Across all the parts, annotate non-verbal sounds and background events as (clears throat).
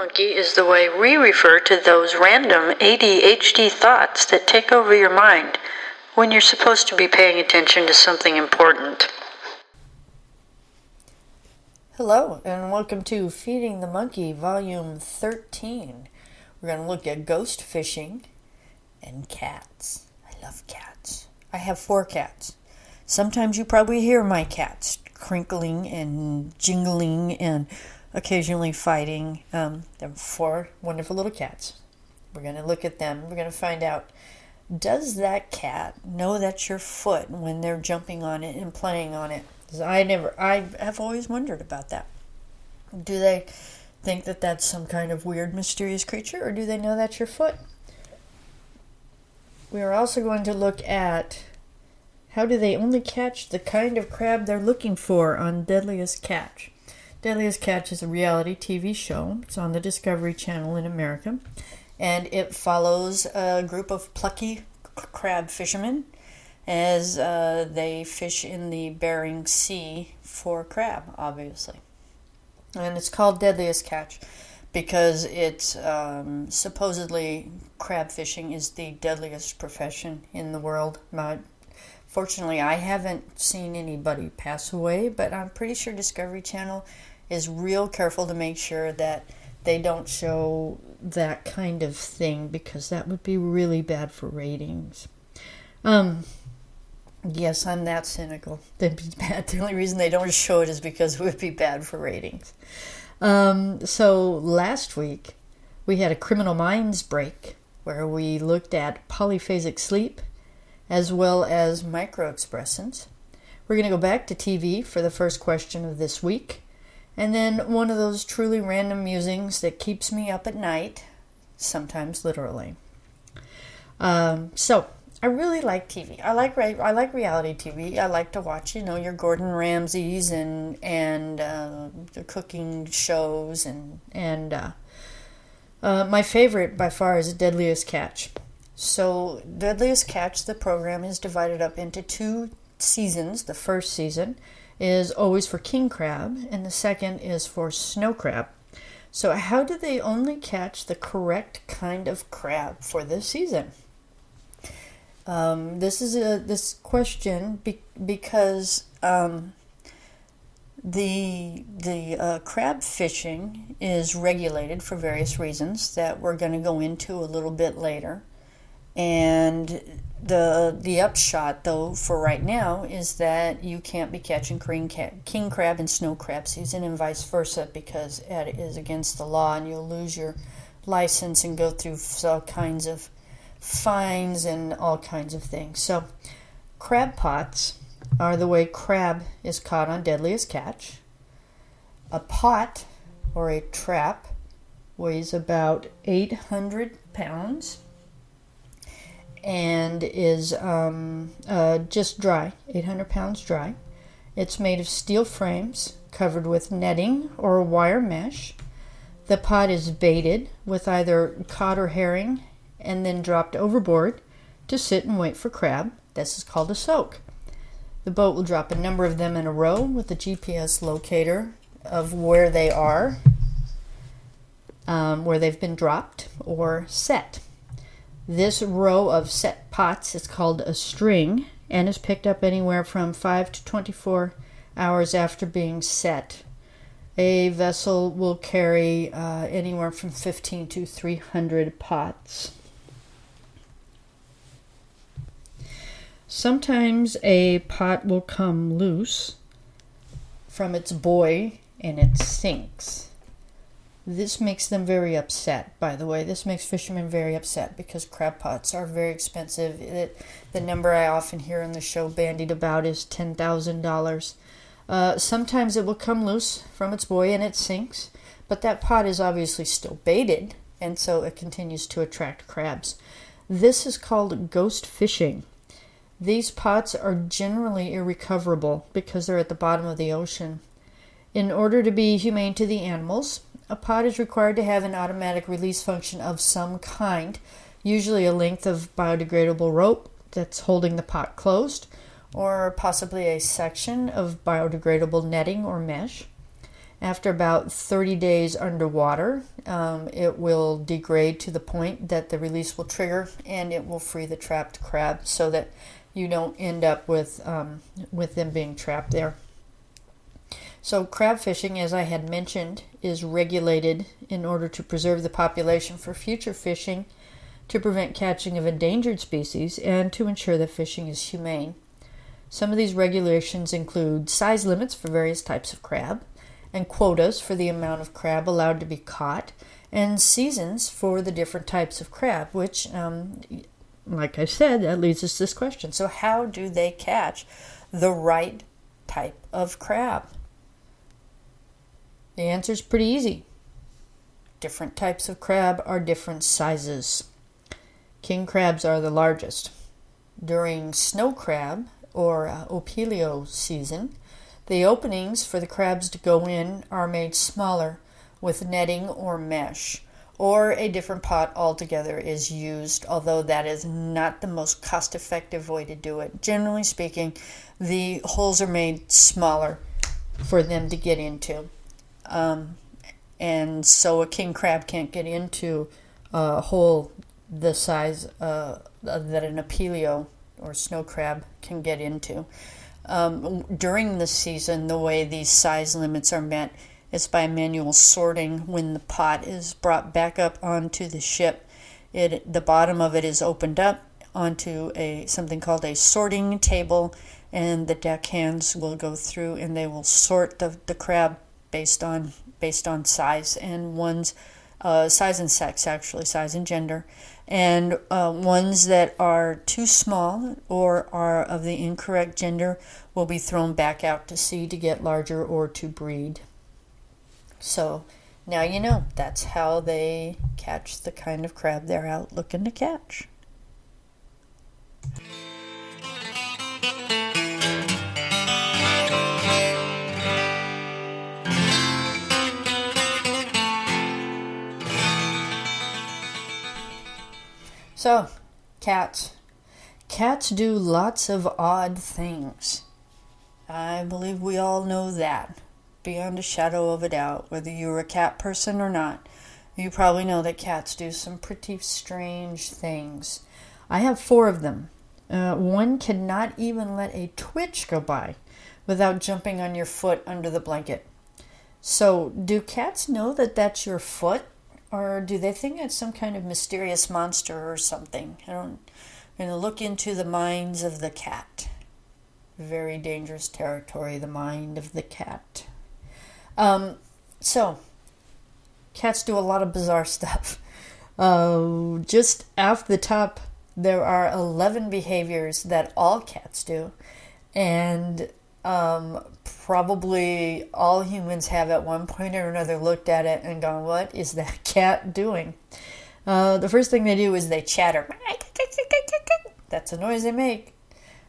Monkey is the way we refer to those random ADHD thoughts that take over your mind when you're supposed to be paying attention to something important. Hello, and welcome to Feeding the Monkey, Volume 13. We're going to look at ghost fishing and cats. I love cats. I have four cats. Sometimes you probably hear my cats crinkling and jingling and occasionally fighting. Um, they're four wonderful little cats. We're going to look at them. We're going to find out does that cat know that's your foot when they're jumping on it and playing on it? I never, I have always wondered about that. Do they think that that's some kind of weird, mysterious creature, or do they know that's your foot? We are also going to look at how do they only catch the kind of crab they're looking for on Deadliest Catch. Deadliest Catch is a reality TV show. It's on the Discovery Channel in America, and it follows a group of plucky crab fishermen as uh, they fish in the Bering Sea for crab, obviously. And it's called Deadliest Catch because it's um, supposedly crab fishing is the deadliest profession in the world. Fortunately, I haven't seen anybody pass away, but I'm pretty sure Discovery Channel is real careful to make sure that they don't show that kind of thing because that would be really bad for ratings. Um, yes, I'm that cynical. That'd be (laughs) bad. The only reason they don't show it is because it would be bad for ratings. Um, so last week we had a Criminal Minds break where we looked at polyphasic sleep as well as microexpressions. We're going to go back to TV for the first question of this week. And then one of those truly random musings that keeps me up at night, sometimes literally. Um, so I really like TV. I like I like reality TV. I like to watch, you know, your Gordon Ramsays and and uh, the cooking shows and and uh, uh, my favorite by far is Deadliest Catch. So Deadliest Catch, the program is divided up into two seasons. The first season is always for king crab, and the second is for snow crab. So, how do they only catch the correct kind of crab for this season? Um, this is a this question be, because um, the the uh, crab fishing is regulated for various reasons that we're going to go into a little bit later, and the the upshot though for right now is that you can't be catching king crab and snow crab season and vice versa because it is against the law and you'll lose your license and go through all kinds of fines and all kinds of things. So crab pots are the way crab is caught on deadliest catch. A pot or a trap weighs about 800 pounds and is um, uh, just dry, 800 pounds dry. It's made of steel frames covered with netting or wire mesh. The pot is baited with either cod or herring and then dropped overboard to sit and wait for crab. This is called a soak. The boat will drop a number of them in a row with a GPS locator of where they are, um, where they've been dropped or set. This row of set pots is called a string and is picked up anywhere from 5 to 24 hours after being set. A vessel will carry uh, anywhere from 15 to 300 pots. Sometimes a pot will come loose from its buoy and it sinks. This makes them very upset, by the way. This makes fishermen very upset because crab pots are very expensive. It, the number I often hear on the show bandied about is $10,000. Uh, sometimes it will come loose from its buoy and it sinks, but that pot is obviously still baited, and so it continues to attract crabs. This is called ghost fishing. These pots are generally irrecoverable because they're at the bottom of the ocean. In order to be humane to the animals, a pot is required to have an automatic release function of some kind, usually a length of biodegradable rope that's holding the pot closed, or possibly a section of biodegradable netting or mesh. After about 30 days underwater, um, it will degrade to the point that the release will trigger and it will free the trapped crab so that you don't end up with, um, with them being trapped there. So, crab fishing, as I had mentioned, is regulated in order to preserve the population for future fishing, to prevent catching of endangered species, and to ensure that fishing is humane. Some of these regulations include size limits for various types of crab, and quotas for the amount of crab allowed to be caught, and seasons for the different types of crab, which, um, like I said, that leads us to this question. So, how do they catch the right type of crab? The answer is pretty easy. Different types of crab are different sizes. King crabs are the largest. During snow crab or uh, opilio season, the openings for the crabs to go in are made smaller with netting or mesh, or a different pot altogether is used, although that is not the most cost effective way to do it. Generally speaking, the holes are made smaller for them to get into. Um, and so a king crab can't get into a hole the size uh, that an opilio or snow crab can get into. Um, during the season, the way these size limits are met is by manual sorting. When the pot is brought back up onto the ship, it the bottom of it is opened up onto a something called a sorting table, and the deck hands will go through and they will sort the, the crab based on based on size and ones uh, size and sex actually size and gender. And uh, ones that are too small or are of the incorrect gender will be thrown back out to sea to get larger or to breed. So now you know that's how they catch the kind of crab they're out looking to catch So, cats. Cats do lots of odd things. I believe we all know that, beyond a shadow of a doubt, whether you're a cat person or not. You probably know that cats do some pretty strange things. I have four of them. Uh, one cannot even let a twitch go by without jumping on your foot under the blanket. So, do cats know that that's your foot? Or do they think it's some kind of mysterious monster or something? I don't. I'm going to look into the minds of the cat. Very dangerous territory, the mind of the cat. Um, so, cats do a lot of bizarre (laughs) stuff. Uh, just off the top, there are 11 behaviors that all cats do, and um, probably all humans have at one point or another looked at it and gone, What is that (laughs) cat doing? Uh, the first thing they do is they chatter. (laughs) That's a noise they make.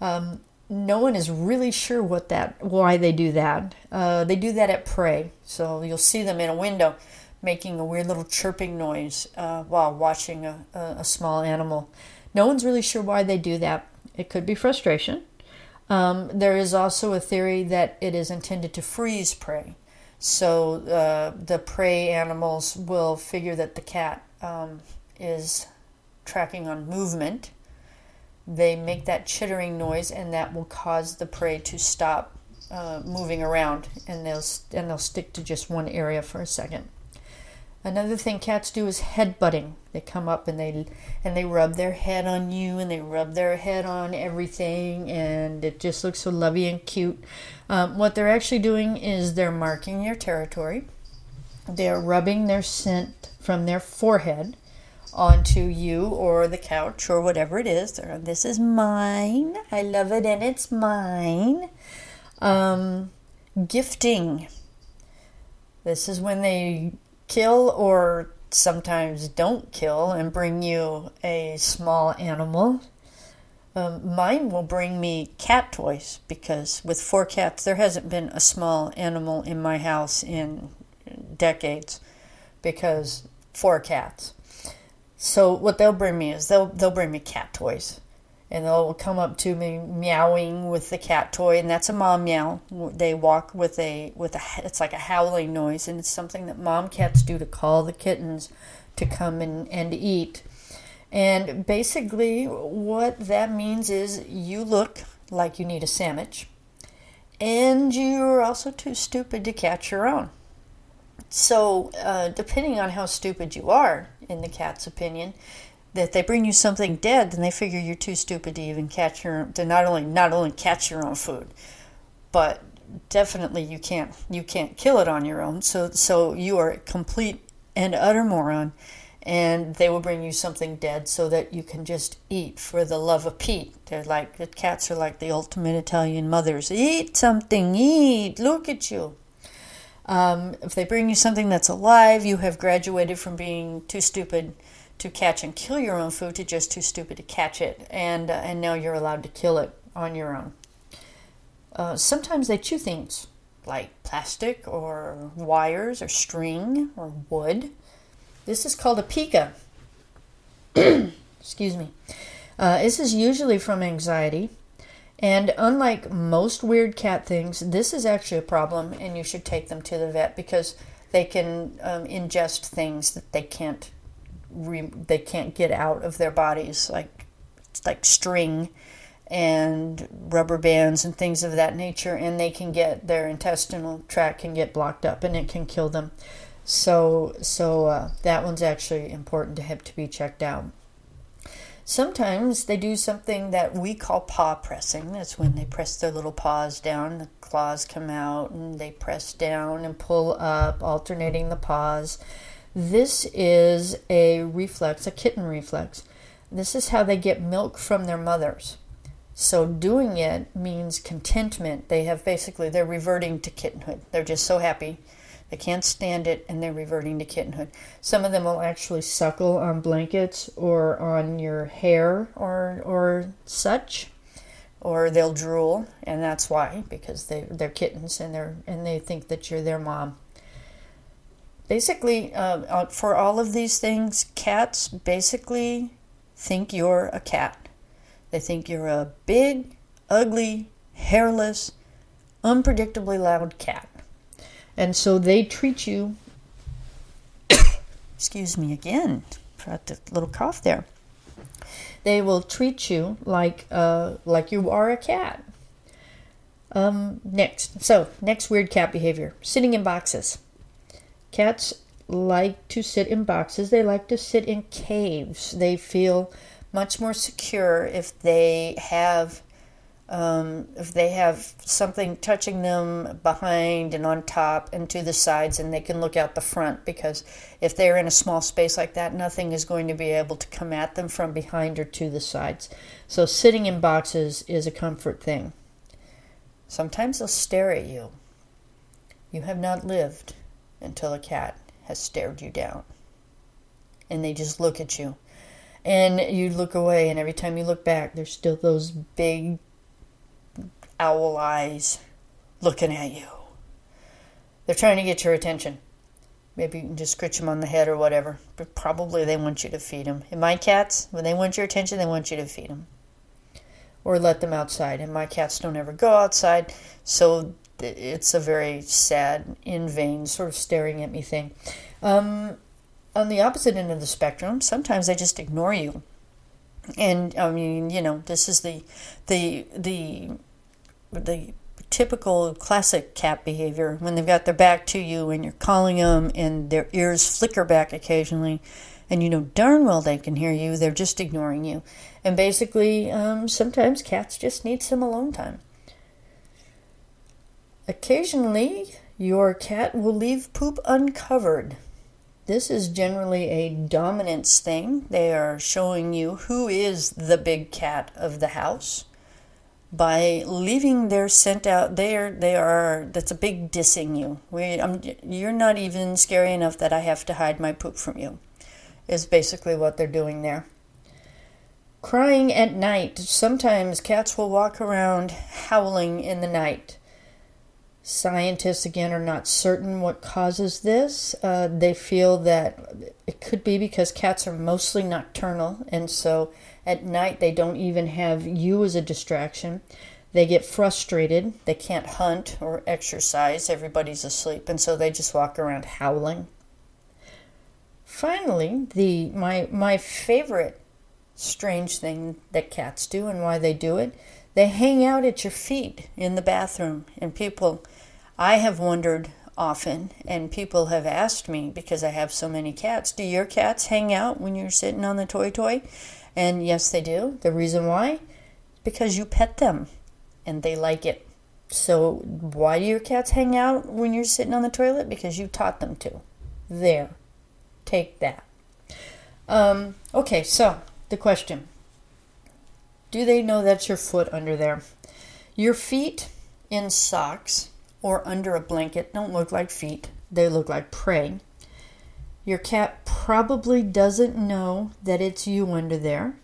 Um, no one is really sure what that why they do that. Uh, they do that at prey, so you'll see them in a window making a weird little chirping noise uh, while watching a, a, a small animal. No one's really sure why they do that. It could be frustration. Um, there is also a theory that it is intended to freeze prey. So uh, the prey animals will figure that the cat um, is tracking on movement. They make that chittering noise, and that will cause the prey to stop uh, moving around, and they'll and they'll stick to just one area for a second. Another thing cats do is headbutting. They come up and they and they rub their head on you and they rub their head on everything and it just looks so lovey and cute. Um, what they're actually doing is they're marking your territory. They're rubbing their scent from their forehead onto you or the couch or whatever it is. They're, this is mine. I love it and it's mine. Um, gifting. This is when they kill or sometimes don't kill and bring you a small animal. Um, mine will bring me cat toys because with four cats, there hasn't been a small animal in my house in decades because four cats. So what they'll bring me is they'll they'll bring me cat toys, and they'll come up to me meowing with the cat toy, and that's a mom meow. They walk with a with a it's like a howling noise, and it's something that mom cats do to call the kittens to come and, and eat. And basically, what that means is you look like you need a sandwich, and you're also too stupid to catch your own. So, uh, depending on how stupid you are, in the cat's opinion, that they bring you something dead, then they figure you're too stupid to even catch your to not only not only catch your own food, but definitely you can't you can't kill it on your own. So so you are a complete and utter moron, and they will bring you something dead so that you can just eat for the love of Pete. They're like the cats are like the ultimate Italian mothers. Eat something, eat. Look at you. Um, if they bring you something that's alive, you have graduated from being too stupid to catch and kill your own food to just too stupid to catch it, and uh, and now you're allowed to kill it on your own. Uh, sometimes they chew things like plastic or wires or string or wood. This is called a pica. (clears throat) Excuse me. Uh, this is usually from anxiety. And unlike most weird cat things, this is actually a problem, and you should take them to the vet because they can um, ingest things that they can't re- they can't get out of their bodies, like like string and rubber bands and things of that nature, and they can get their intestinal tract can get blocked up, and it can kill them. So so uh, that one's actually important to have to be checked out. Sometimes they do something that we call paw pressing. That's when they press their little paws down, the claws come out, and they press down and pull up, alternating the paws. This is a reflex, a kitten reflex. This is how they get milk from their mothers. So doing it means contentment. They have basically they're reverting to kittenhood. They're just so happy. They can't stand it and they're reverting to kittenhood. Some of them will actually suckle on blankets or on your hair or or such. Or they'll drool, and that's why because they they're kittens and they're and they think that you're their mom basically, uh, uh, for all of these things, cats basically think you're a cat. They think you're a big, ugly, hairless, unpredictably loud cat. And so they treat you, (coughs) excuse me again, got a little cough there. They will treat you like uh, like you are a cat. Um, next, so next weird cat behavior: sitting in boxes. Cats like to sit in boxes, they like to sit in caves. They feel much more secure if they have um, if they have something touching them behind and on top and to the sides, and they can look out the front because if they're in a small space like that, nothing is going to be able to come at them from behind or to the sides. So, sitting in boxes is a comfort thing. Sometimes they'll stare at you. You have not lived until a cat has stared you down. And they just look at you. And you look away, and every time you look back, there's still those big owl eyes looking at you. They're trying to get your attention. Maybe you can just scratch them on the head or whatever, but probably they want you to feed them. And my cats, when they want your attention, they want you to feed them or let them outside. And my cats don't ever go outside, so it's a very sad, in vain, sort of staring at me thing. Um, on the opposite end of the spectrum, sometimes they just ignore you. And I mean, you know, this is the the the the typical classic cat behavior when they've got their back to you and you're calling them and their ears flicker back occasionally and you know darn well they can hear you they're just ignoring you and basically um, sometimes cats just need some alone time Occasionally, your cat will leave poop uncovered. This is generally a dominance thing. They are showing you who is the big cat of the house by leaving their scent out there. They are that's a big dissing you. We, I'm, you're not even scary enough that I have to hide my poop from you. Is basically what they're doing there. Crying at night. Sometimes cats will walk around howling in the night. Scientists, again, are not certain what causes this. Uh, they feel that it could be because cats are mostly nocturnal, and so at night they don't even have you as a distraction. They get frustrated. They can't hunt or exercise. Everybody's asleep, and so they just walk around howling. Finally, the my my favorite strange thing that cats do and why they do it, they hang out at your feet in the bathroom, and people I have wondered often, and people have asked me because I have so many cats, do your cats hang out when you're sitting on the toy toy? And yes, they do. The reason why? Because you pet them and they like it. So, why do your cats hang out when you're sitting on the toilet? Because you taught them to. There. Take that. Um, okay, so the question Do they know that's your foot under there? Your feet in socks or under a blanket don't look like feet, they look like prey. Your cat probably doesn't know that it's you under there.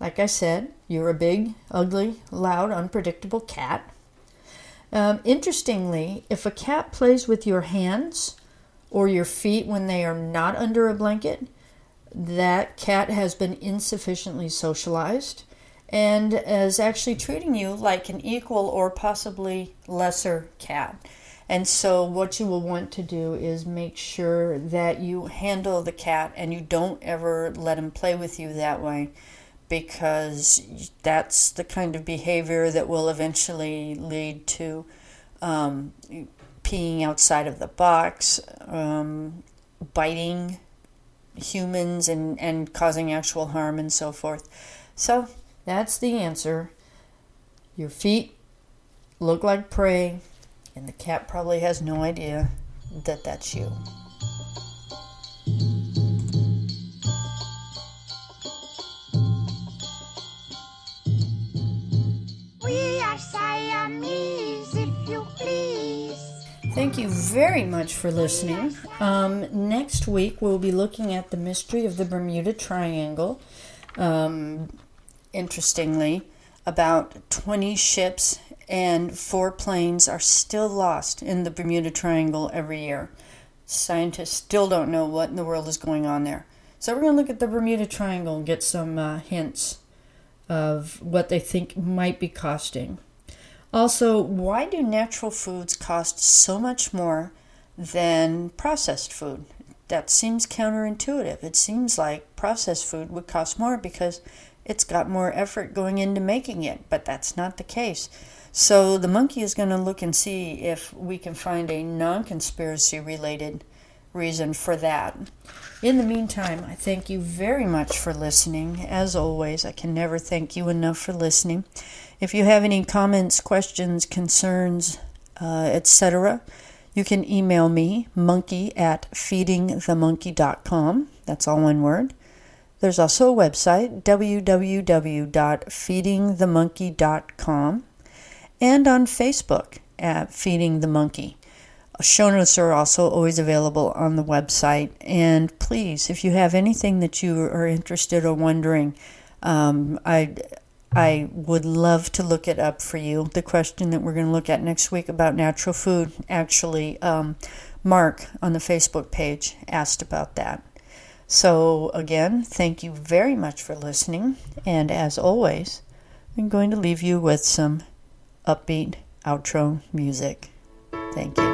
Like I said, you're a big, ugly, loud, unpredictable cat. Um, interestingly, if a cat plays with your hands or your feet when they are not under a blanket, that cat has been insufficiently socialized and is actually treating you like an equal or possibly lesser cat. And so, what you will want to do is make sure that you handle the cat and you don't ever let him play with you that way because that's the kind of behavior that will eventually lead to um, peeing outside of the box, um, biting humans, and, and causing actual harm and so forth. So, that's the answer. Your feet look like prey, and the cat probably has no idea that that's you. We are Siamese, if you please. Thank you very much for listening. Um, next week, we'll be looking at the mystery of the Bermuda Triangle. Um, interestingly, about 20 ships and four planes are still lost in the Bermuda Triangle every year. Scientists still don't know what in the world is going on there. So, we're going to look at the Bermuda Triangle and get some uh, hints of what they think might be costing. Also, why do natural foods cost so much more than processed food? That seems counterintuitive. It seems like processed food would cost more because it's got more effort going into making it, but that's not the case. So the monkey is going to look and see if we can find a non conspiracy related reason for that. In the meantime, I thank you very much for listening. As always, I can never thank you enough for listening. If you have any comments, questions, concerns, uh, etc., you can email me, monkey at feedingthemonkey.com. That's all one word. There's also a website, www.feedingthemonkey.com, and on Facebook at Feeding the Monkey. Show notes are also always available on the website. And please, if you have anything that you are interested or wondering, um, I I would love to look it up for you. The question that we're going to look at next week about natural food, actually, um, Mark on the Facebook page asked about that. So, again, thank you very much for listening. And as always, I'm going to leave you with some upbeat outro music. Thank you.